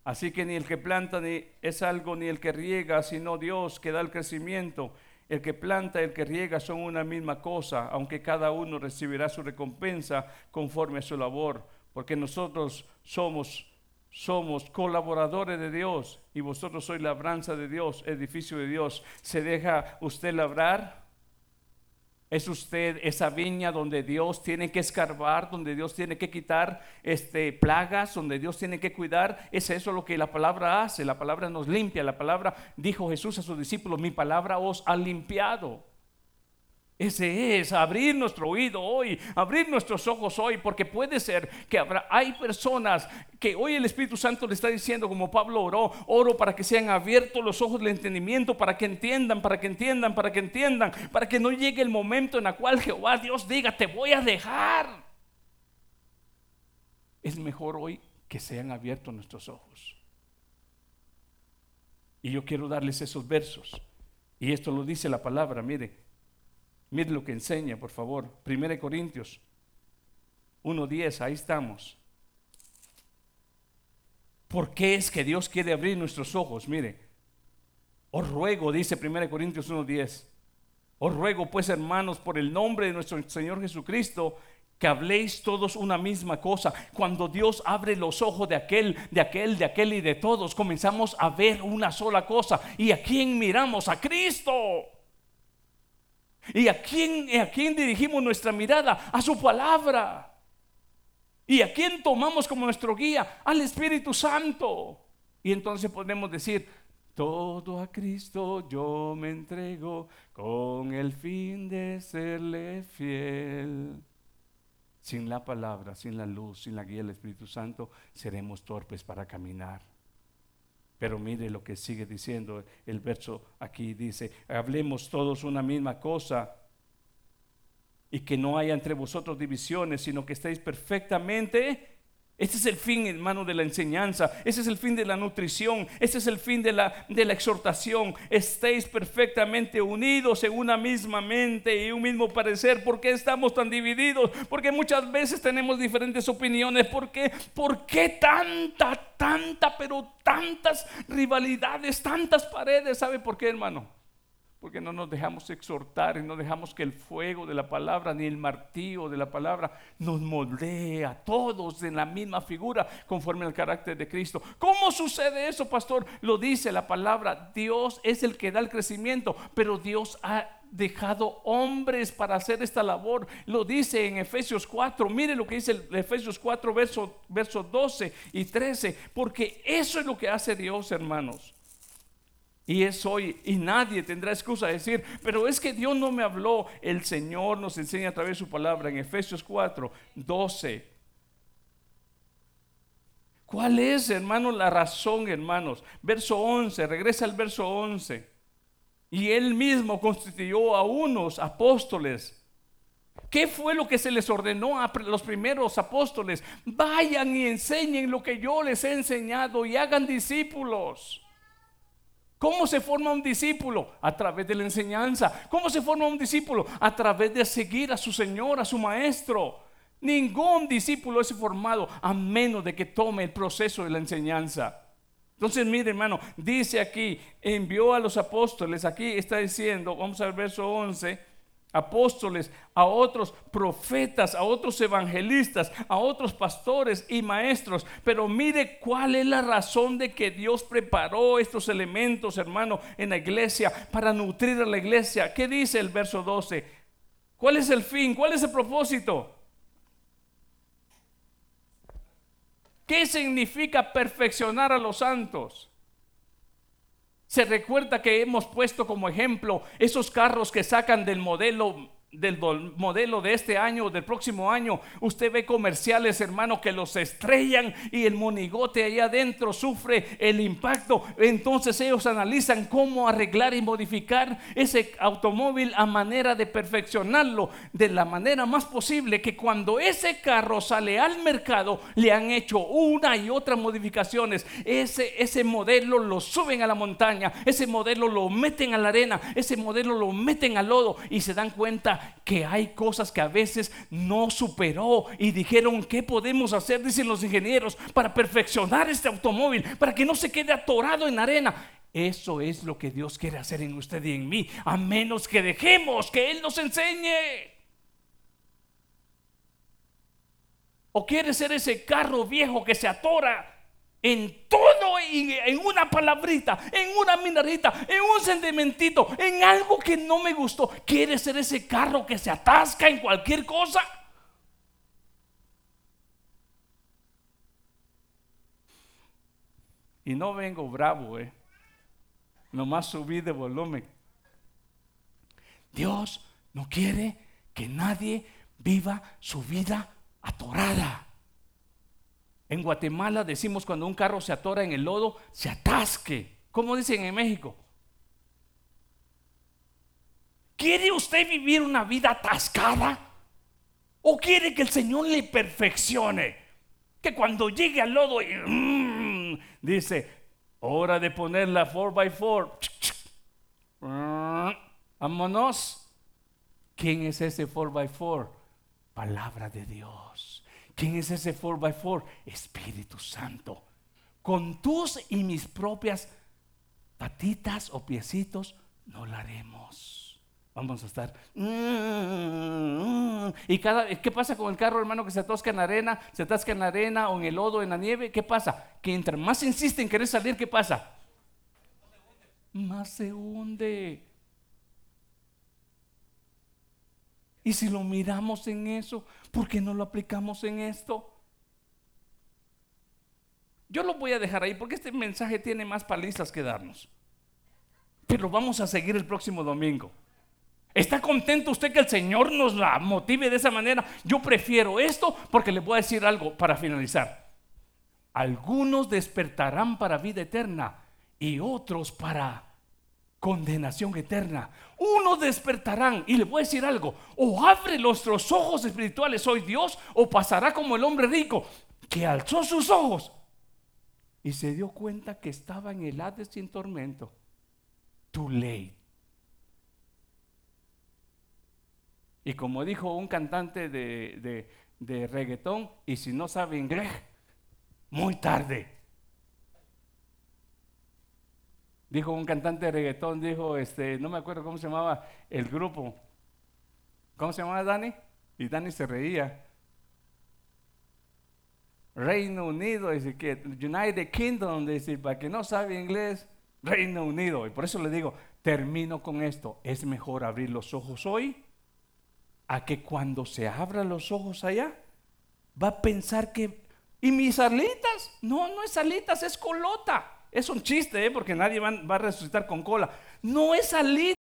Así que ni el que planta ni es algo, ni el que riega, sino Dios que da el crecimiento. El que planta y el que riega son una misma cosa, aunque cada uno recibirá su recompensa conforme a su labor, porque nosotros somos somos colaboradores de Dios y vosotros sois labranza de Dios, edificio de Dios. ¿Se deja usted labrar? ¿Es usted esa viña donde Dios tiene que escarbar, donde Dios tiene que quitar este, plagas, donde Dios tiene que cuidar? Es eso lo que la palabra hace. La palabra nos limpia. La palabra, dijo Jesús a sus discípulos, mi palabra os ha limpiado. Ese es abrir nuestro oído hoy, abrir nuestros ojos hoy, porque puede ser que habrá, hay personas que hoy el Espíritu Santo le está diciendo, como Pablo oró, oro para que sean abiertos los ojos del entendimiento, para que entiendan, para que entiendan, para que entiendan, para que no llegue el momento en el cual Jehová Dios diga, te voy a dejar. Es mejor hoy que sean abiertos nuestros ojos. Y yo quiero darles esos versos. Y esto lo dice la palabra, mire. Mire lo que enseña, por favor. 1 Corintios 1.10, ahí estamos. ¿Por qué es que Dios quiere abrir nuestros ojos? Mire, os ruego, dice 1 Corintios 1.10, os ruego pues hermanos por el nombre de nuestro Señor Jesucristo, que habléis todos una misma cosa. Cuando Dios abre los ojos de aquel, de aquel, de aquel y de todos, comenzamos a ver una sola cosa. ¿Y a quién miramos? A Cristo. ¿Y a quién, a quién dirigimos nuestra mirada? A su palabra. ¿Y a quién tomamos como nuestro guía? Al Espíritu Santo. Y entonces podemos decir, todo a Cristo yo me entrego con el fin de serle fiel. Sin la palabra, sin la luz, sin la guía del Espíritu Santo, seremos torpes para caminar. Pero mire lo que sigue diciendo el verso aquí, dice, hablemos todos una misma cosa y que no haya entre vosotros divisiones, sino que estéis perfectamente ese es el fin, hermano, de la enseñanza. Ese es el fin de la nutrición. Ese es el fin de la, de la exhortación. Estéis perfectamente unidos en una misma mente y un mismo parecer. ¿Por qué estamos tan divididos? Porque muchas veces tenemos diferentes opiniones. ¿Por qué? ¿Por qué tanta, tanta, pero tantas rivalidades, tantas paredes? ¿Sabe por qué, hermano? Porque no nos dejamos exhortar y no dejamos que el fuego de la palabra ni el martillo de la palabra nos moldee a todos en la misma figura conforme al carácter de Cristo. ¿Cómo sucede eso, pastor? Lo dice la palabra, Dios es el que da el crecimiento, pero Dios ha dejado hombres para hacer esta labor. Lo dice en Efesios 4. Mire lo que dice Efesios 4, versos verso 12 y 13. Porque eso es lo que hace Dios, hermanos. Y es hoy, y nadie tendrá excusa de decir, pero es que Dios no me habló. El Señor nos enseña a través de su palabra en Efesios 4, 12. ¿Cuál es, hermanos, la razón, hermanos? Verso 11, regresa al verso 11. Y él mismo constituyó a unos apóstoles. ¿Qué fue lo que se les ordenó a los primeros apóstoles? Vayan y enseñen lo que yo les he enseñado y hagan discípulos. ¿Cómo se forma un discípulo? A través de la enseñanza. ¿Cómo se forma un discípulo? A través de seguir a su Señor, a su Maestro. Ningún discípulo es formado a menos de que tome el proceso de la enseñanza. Entonces, mire hermano, dice aquí, envió a los apóstoles, aquí está diciendo, vamos al verso 11, apóstoles, a otros profetas, a otros evangelistas, a otros pastores y maestros. Pero mire cuál es la razón de que Dios preparó estos elementos, hermano, en la iglesia para nutrir a la iglesia. ¿Qué dice el verso 12? ¿Cuál es el fin? ¿Cuál es el propósito? ¿Qué significa perfeccionar a los santos? Se recuerda que hemos puesto como ejemplo esos carros que sacan del modelo del modelo de este año o del próximo año, usted ve comerciales, hermano, que los estrellan y el monigote ahí adentro sufre el impacto. Entonces ellos analizan cómo arreglar y modificar ese automóvil a manera de perfeccionarlo de la manera más posible que cuando ese carro sale al mercado le han hecho una y otra modificaciones. Ese, ese modelo lo suben a la montaña, ese modelo lo meten a la arena, ese modelo lo meten al lodo y se dan cuenta que hay cosas que a veces no superó y dijeron, ¿qué podemos hacer? Dicen los ingenieros, para perfeccionar este automóvil, para que no se quede atorado en arena. Eso es lo que Dios quiere hacer en usted y en mí, a menos que dejemos que Él nos enseñe. ¿O quiere ser ese carro viejo que se atora en todo, en una palabrita, en una minarita, en un sentimentito, en algo que no me gustó. ¿Quiere ser ese carro que se atasca en cualquier cosa? Y no vengo bravo, eh. Nomás subí de volumen. Dios no quiere que nadie viva su vida atorada. En Guatemala decimos cuando un carro se atora en el lodo, se atasque. ¿Cómo dicen en México? ¿Quiere usted vivir una vida atascada? ¿O quiere que el Señor le perfeccione? Que cuando llegue al lodo y mm, dice, hora de poner la 4x4. Vámonos. ¿Quién es ese 4x4? Palabra de Dios. ¿Quién es ese 4x4? Espíritu Santo. Con tus y mis propias patitas o piecitos no lo haremos. Vamos a estar. Y cada ¿qué pasa con el carro, hermano, que se atasca en la arena, se atasca en la arena o en el lodo, en la nieve? ¿Qué pasa? Que entre más insiste en querer salir, ¿qué pasa? Más se hunde. Y si lo miramos en eso, ¿por qué no lo aplicamos en esto? Yo lo voy a dejar ahí porque este mensaje tiene más palizas que darnos. Pero vamos a seguir el próximo domingo. ¿Está contento usted que el Señor nos la motive de esa manera? Yo prefiero esto porque le voy a decir algo para finalizar. Algunos despertarán para vida eterna y otros para condenación eterna. Unos despertarán y le voy a decir algo, o abre nuestros ojos espirituales hoy Dios, o pasará como el hombre rico que alzó sus ojos y se dio cuenta que estaba en el Hades sin tormento. Too late. Y como dijo un cantante de, de, de reggaetón, y si no sabe inglés, muy tarde. Dijo un cantante de reggaetón, dijo, este, no me acuerdo cómo se llamaba el grupo. ¿Cómo se llamaba Dani? Y Dani se reía. Reino Unido, dice que United Kingdom, dice, para que no sabe inglés, Reino Unido. Y por eso le digo, termino con esto. Es mejor abrir los ojos hoy a que cuando se abran los ojos allá, va a pensar que, ¿y mis alitas? No, no es alitas, es colota. Es un chiste, ¿eh? porque nadie va, a resucitar con cola. No es alita